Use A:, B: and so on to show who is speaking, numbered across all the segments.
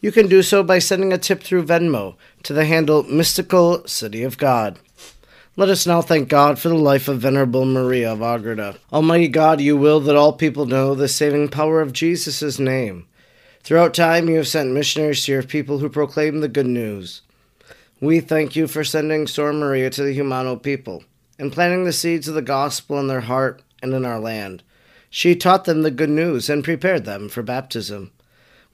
A: you can do so by sending a tip through Venmo to the handle Mystical City of God. Let us now thank God for the life of Venerable Maria of Agreda. Almighty God, you will that all people know the saving power of Jesus' name. Throughout time, you have sent missionaries to your people who proclaim the good news. We thank you for sending Sor Maria to the Jumano people and planting the seeds of the gospel in their heart and in our land. She taught them the good news and prepared them for baptism.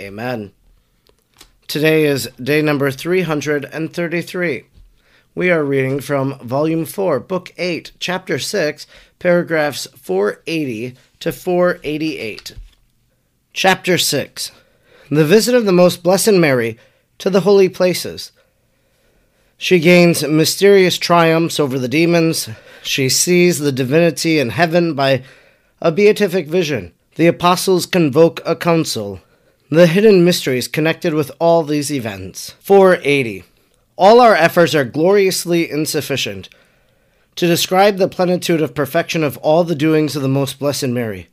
A: Amen. Today is day number 333. We are reading from Volume 4, Book 8, Chapter 6, paragraphs 480 to 488. Chapter 6 The Visit of the Most Blessed Mary to the Holy Places. She gains mysterious triumphs over the demons. She sees the divinity in heaven by a beatific vision. The apostles convoke a council the hidden mysteries connected with all these events. 480. All our efforts are gloriously insufficient to describe the plenitude of perfection of all the doings of the Most Blessed Mary.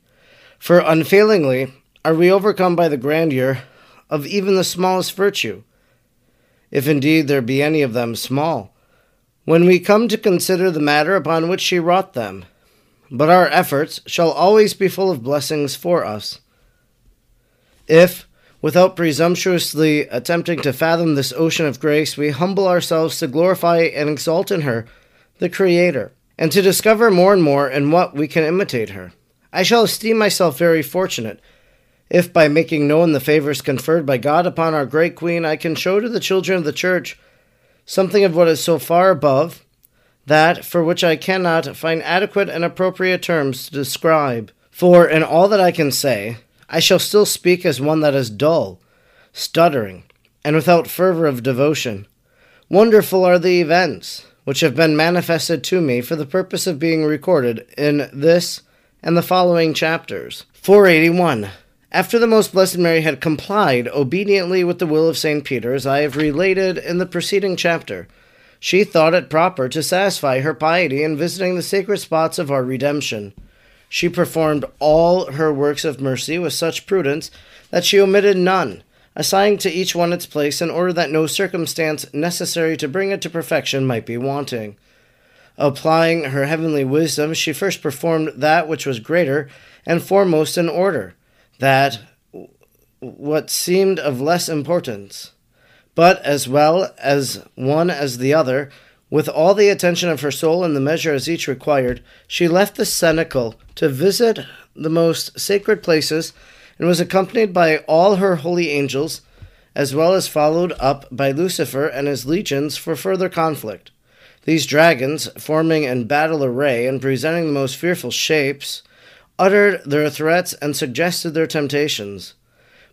A: For unfailingly are we overcome by the grandeur of even the smallest virtue, if indeed there be any of them small, when we come to consider the matter upon which she wrought them. But our efforts shall always be full of blessings for us. If, Without presumptuously attempting to fathom this ocean of grace, we humble ourselves to glorify and exalt in her, the Creator, and to discover more and more in what we can imitate her. I shall esteem myself very fortunate if, by making known the favors conferred by God upon our great Queen, I can show to the children of the Church something of what is so far above that for which I cannot find adequate and appropriate terms to describe. For in all that I can say, I shall still speak as one that is dull, stuttering, and without fervor of devotion. Wonderful are the events which have been manifested to me for the purpose of being recorded in this and the following chapters. 481. After the Most Blessed Mary had complied obediently with the will of St. Peter, as I have related in the preceding chapter, she thought it proper to satisfy her piety in visiting the sacred spots of our redemption. She performed all her works of mercy with such prudence that she omitted none, assigning to each one its place in order that no circumstance necessary to bring it to perfection might be wanting. Applying her heavenly wisdom, she first performed that which was greater and foremost in order, that what seemed of less importance. But as well as one as the other, with all the attention of her soul and the measure as each required, she left the cenacle to visit the most sacred places and was accompanied by all her holy angels, as well as followed up by Lucifer and his legions for further conflict. These dragons, forming in battle array and presenting the most fearful shapes, uttered their threats and suggested their temptations.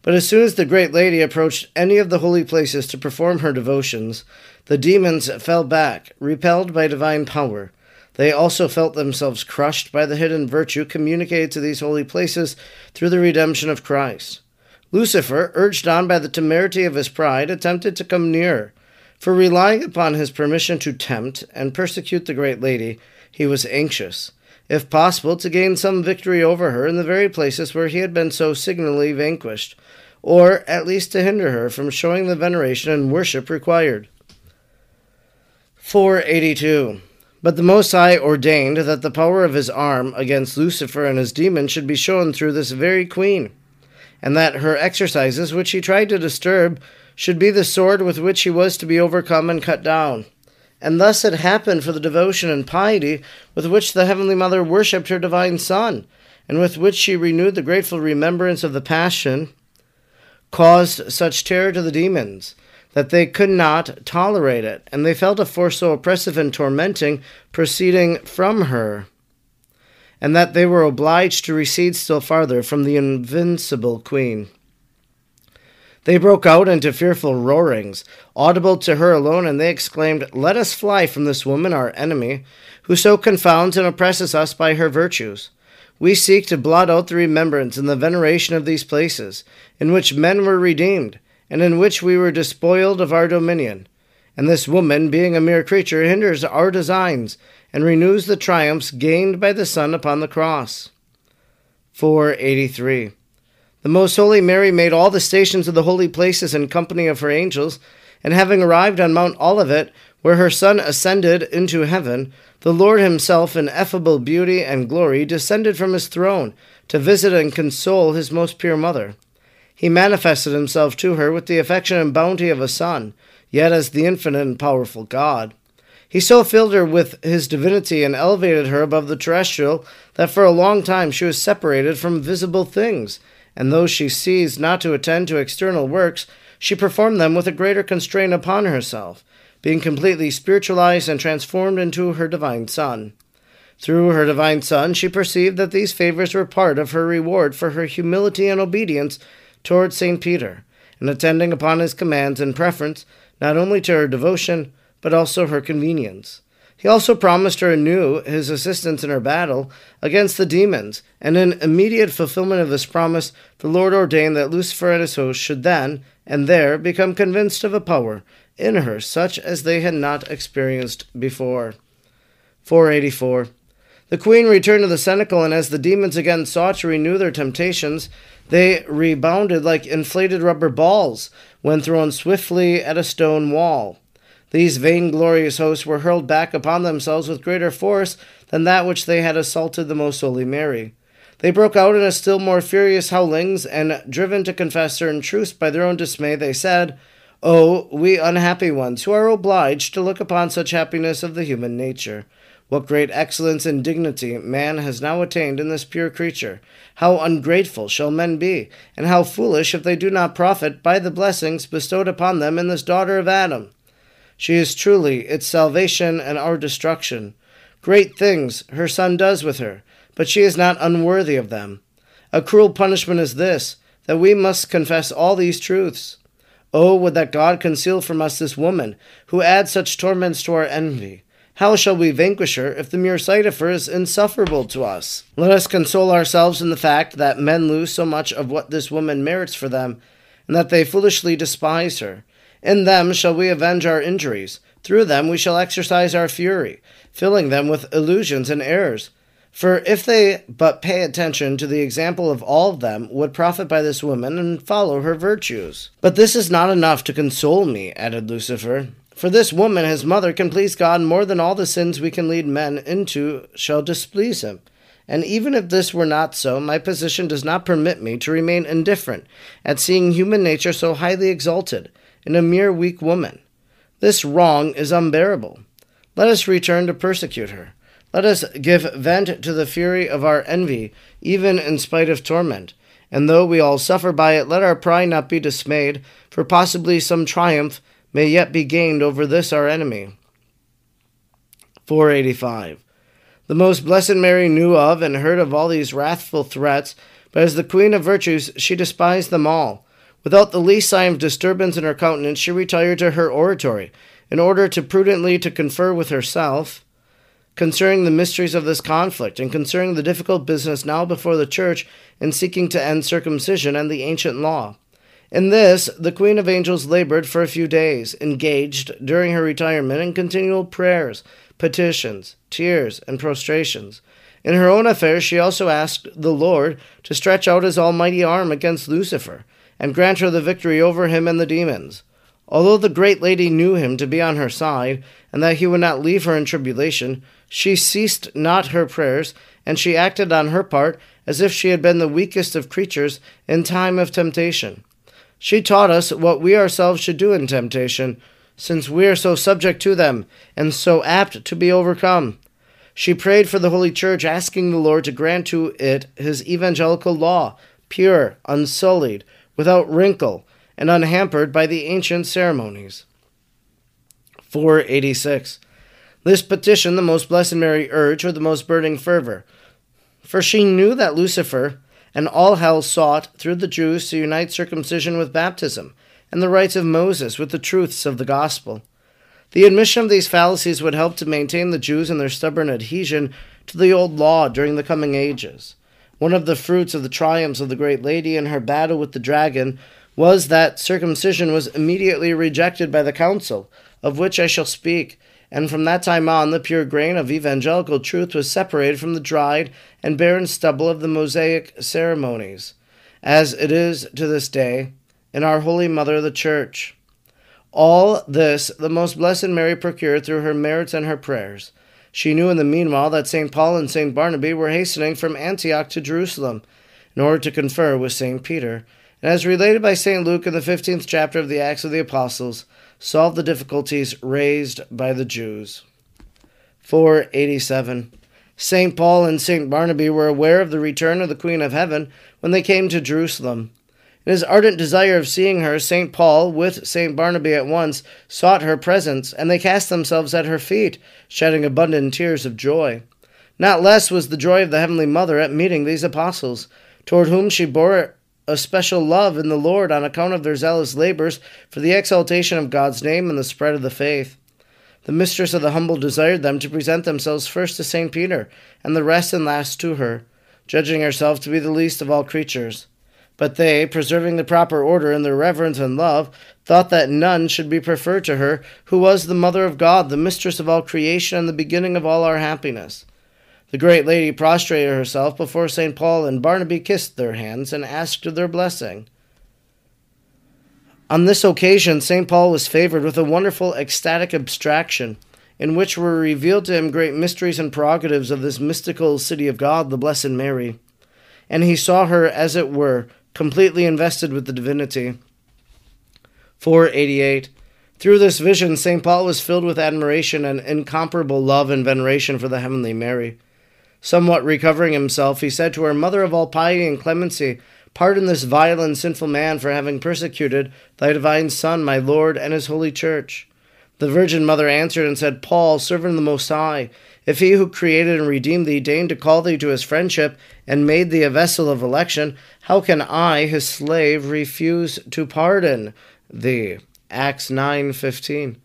A: But as soon as the great lady approached any of the holy places to perform her devotions, the demons fell back, repelled by divine power. They also felt themselves crushed by the hidden virtue communicated to these holy places through the redemption of Christ. Lucifer, urged on by the temerity of his pride, attempted to come nearer, for relying upon his permission to tempt and persecute the great lady, he was anxious, if possible, to gain some victory over her in the very places where he had been so signally vanquished or at least to hinder her from showing the veneration and worship required. 482. But the Most High ordained that the power of his arm against Lucifer and his demons should be shown through this very queen, and that her exercises, which he tried to disturb, should be the sword with which he was to be overcome and cut down. And thus it happened for the devotion and piety with which the Heavenly Mother worshipped her divine Son, and with which she renewed the grateful remembrance of the Passion, caused such terror to the demons that they could not tolerate it, and they felt a force so oppressive and tormenting proceeding from her, and that they were obliged to recede still farther from the invincible Queen. They broke out into fearful roarings, audible to her alone, and they exclaimed, Let us fly from this woman, our enemy, who so confounds and oppresses us by her virtues. We seek to blot out the remembrance and the veneration of these places, in which men were redeemed, and in which we were despoiled of our dominion. And this woman, being a mere creature, hinders our designs, and renews the triumphs gained by the Son upon the cross. 483. The Most Holy Mary made all the stations of the holy places in company of her angels, and having arrived on Mount Olivet, where her Son ascended into heaven, the Lord Himself, in effable beauty and glory, descended from His throne to visit and console His most pure Mother. He manifested Himself to her with the affection and bounty of a Son, yet as the infinite and powerful God. He so filled her with his divinity and elevated her above the terrestrial that for a long time she was separated from visible things and though she ceased not to attend to external works, she performed them with a greater constraint upon herself, being completely spiritualized and transformed into her divine Son. Through her divine Son, she perceived that these favors were part of her reward for her humility and obedience towards St. Peter, and attending upon his commands in preference not only to her devotion, but also her convenience. He also promised her anew his assistance in her battle against the demons, and in immediate fulfillment of this promise, the Lord ordained that Lucifer and his host should then and there become convinced of a power in her such as they had not experienced before. 484. The queen returned to the cenacle, and as the demons again sought to renew their temptations, they rebounded like inflated rubber balls when thrown swiftly at a stone wall. These vainglorious hosts were hurled back upon themselves with greater force than that which they had assaulted the most holy Mary. They broke out in a still more furious howlings, and driven to confess certain truths by their own dismay, they said, Oh, we unhappy ones, who are obliged to look upon such happiness of the human nature. What great excellence and dignity man has now attained in this pure creature! How ungrateful shall men be, and how foolish if they do not profit by the blessings bestowed upon them in this daughter of Adam! She is truly its salvation and our destruction. Great things her Son does with her, but she is not unworthy of them. A cruel punishment is this, that we must confess all these truths. Oh, would that God conceal from us this woman, who adds such torments to our envy. How shall we vanquish her if the mere sight of her is insufferable to us? Let us console ourselves in the fact that men lose so much of what this woman merits for them, and that they foolishly despise her. In them shall we avenge our injuries. Through them we shall exercise our fury, filling them with illusions and errors. For if they but pay attention to the example of all of them, would profit by this woman and follow her virtues. But this is not enough to console me, added Lucifer. For this woman, his mother, can please God more than all the sins we can lead men into shall displease him. And even if this were not so, my position does not permit me to remain indifferent at seeing human nature so highly exalted in a mere weak woman. This wrong is unbearable. Let us return to persecute her. Let us give vent to the fury of our envy, even in spite of torment. And though we all suffer by it, let our pride not be dismayed, for possibly some triumph may yet be gained over this our enemy. 485. The most blessed Mary knew of and heard of all these wrathful threats, but as the Queen of Virtues she despised them all Without the least sign of disturbance in her countenance, she retired to her oratory, in order to prudently to confer with herself concerning the mysteries of this conflict, and concerning the difficult business now before the church in seeking to end circumcision and the ancient law. In this, the Queen of Angels labored for a few days, engaged during her retirement in continual prayers, petitions, tears, and prostrations. In her own affairs, she also asked the Lord to stretch out his almighty arm against Lucifer and grant her the victory over him and the demons. Although the great lady knew him to be on her side, and that he would not leave her in tribulation, she ceased not her prayers, and she acted on her part as if she had been the weakest of creatures in time of temptation. She taught us what we ourselves should do in temptation, since we are so subject to them and so apt to be overcome. She prayed for the Holy Church, asking the Lord to grant to it his evangelical law, pure, unsullied, without wrinkle, and unhampered by the ancient ceremonies. 486. This petition the most blessed Mary urged with the most burning fervor, for she knew that Lucifer and all hell sought through the Jews to unite circumcision with baptism, and the rites of Moses with the truths of the gospel. The admission of these fallacies would help to maintain the Jews in their stubborn adhesion to the old law during the coming ages. One of the fruits of the triumphs of the great lady in her battle with the dragon was that circumcision was immediately rejected by the council, of which I shall speak, and from that time on the pure grain of evangelical truth was separated from the dried and barren stubble of the Mosaic ceremonies, as it is to this day in our Holy Mother the Church. All this the most blessed Mary procured through her merits and her prayers. She knew in the meanwhile that St. Paul and St. Barnaby were hastening from Antioch to Jerusalem in order to confer with St. Peter, and as related by St. Luke in the fifteenth chapter of the Acts of the Apostles, solved the difficulties raised by the Jews. 487. St. Paul and St. Barnaby were aware of the return of the Queen of Heaven when they came to Jerusalem. In his ardent desire of seeing her, St. Paul, with St. Barnaby at once, sought her presence, and they cast themselves at her feet, shedding abundant tears of joy. Not less was the joy of the Heavenly Mother at meeting these apostles, toward whom she bore a special love in the Lord on account of their zealous labors for the exaltation of God's name and the spread of the faith. The mistress of the humble desired them to present themselves first to St. Peter, and the rest and last to her, judging herself to be the least of all creatures. But they, preserving the proper order in their reverence and love, thought that none should be preferred to her, who was the Mother of God, the mistress of all creation, and the beginning of all our happiness. The great lady prostrated herself before St. Paul, and Barnaby kissed their hands and asked their blessing. On this occasion, St. Paul was favored with a wonderful ecstatic abstraction, in which were revealed to him great mysteries and prerogatives of this mystical city of God, the Blessed Mary. And he saw her, as it were, completely invested with the divinity. 488. Through this vision, St. Paul was filled with admiration and incomparable love and veneration for the Heavenly Mary. Somewhat recovering himself, he said to her, Mother of all piety and clemency, pardon this vile and sinful man for having persecuted thy divine Son, my Lord, and his holy church. The Virgin Mother answered and said, Paul, servant of the Most High, if he who created and redeemed thee deigned to call thee to his friendship and made thee a vessel of election, how can I, his slave, refuse to pardon thee? Acts 9:15.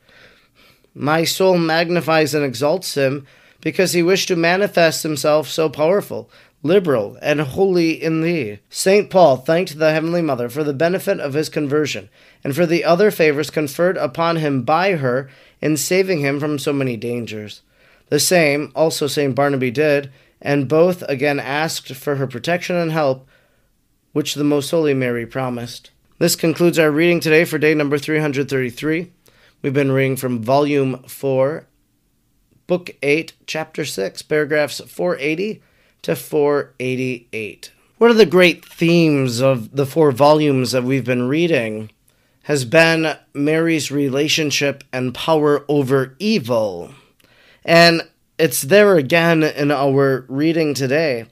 A: My soul magnifies and exalts him because he wished to manifest himself so powerful, liberal, and holy in thee. St. Paul thanked the Heavenly Mother for the benefit of his conversion, and for the other favors conferred upon him by her in saving him from so many dangers. The same also St. Barnaby did, and both again asked for her protection and help, which the Most Holy Mary promised. This concludes our reading today for day number 333. We've been reading from Volume 4, Book 8, Chapter 6, paragraphs 480 to 488. One of the great themes of the four volumes that we've been reading has been Mary's relationship and power over evil. And it's there again in our reading today.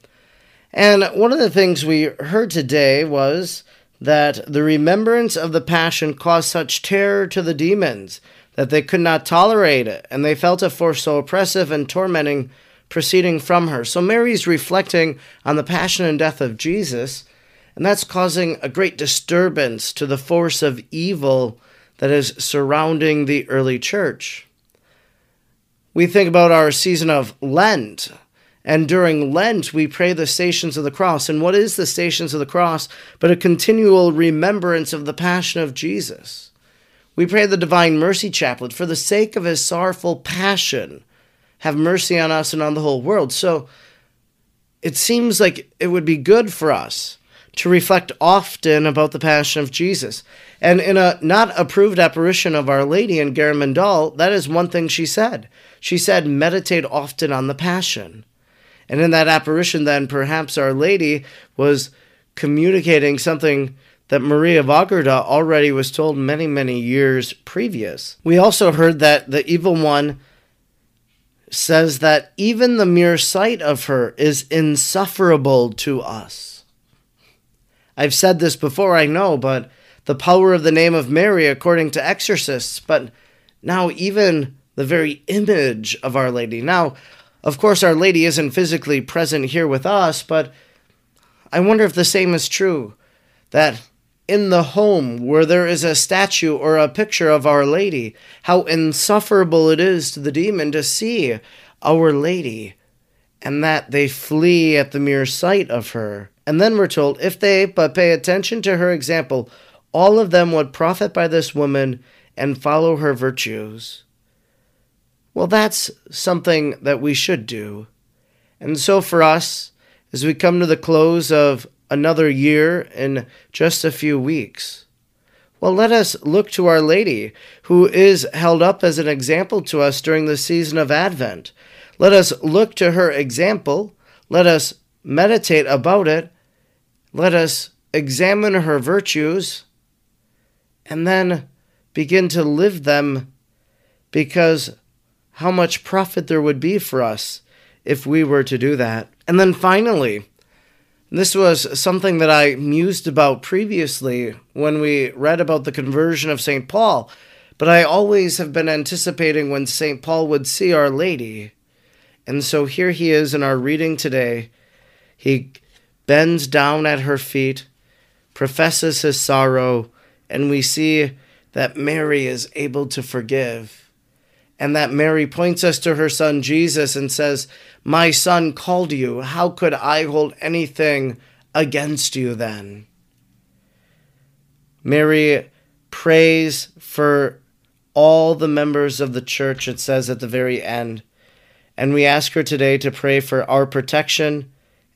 A: And one of the things we heard today was that the remembrance of the Passion caused such terror to the demons that they could not tolerate it, and they felt a force so oppressive and tormenting proceeding from her. So Mary's reflecting on the passion and death of Jesus, and that's causing a great disturbance to the force of evil that is surrounding the early church. We think about our season of Lent. And during Lent, we pray the stations of the cross. And what is the stations of the cross but a continual remembrance of the passion of Jesus? We pray the Divine Mercy Chaplet for the sake of his sorrowful passion. Have mercy on us and on the whole world. So it seems like it would be good for us to reflect often about the passion of Jesus. And in a not approved apparition of Our Lady in Garabandal, that is one thing she said. She said, meditate often on the passion. And in that apparition, then, perhaps Our Lady was communicating something that Maria Agreda already was told many, many years previous. We also heard that the evil one says that even the mere sight of her is insufferable to us. I've said this before, I know, but the power of the name of Mary according to exorcists, but now even the very image of Our Lady. Now, of course, Our Lady isn't physically present here with us, but I wonder if the same is true that in the home where there is a statue or a picture of Our Lady, how insufferable it is to the demon to see Our Lady, and that they flee at the mere sight of her. And then we're told, if they but pay attention to her example, all of them would profit by this woman and follow her virtues. Well, that's something that we should do. And so for us, as we come to the close of another year in just a few weeks. Well, let us look to Our Lady, who is held up as an example to us during the season of Advent. Let us look to her example. Let us meditate about it. Let us examine her virtues and then begin to live them because how much profit there would be for us if we were to do that. And then finally, this was something that I mused about previously when we read about the conversion of St. Paul, but I always have been anticipating when St. Paul would see Our Lady. And so here he is in our reading today. He bends down at her feet, professes his sorrow, and we see that Mary is able to forgive and that Mary points us to her son Jesus and says, My son called you. How could I hold anything against you then? Mary prays for all the members of the church, it says at the very end. And we ask her today to pray for our protection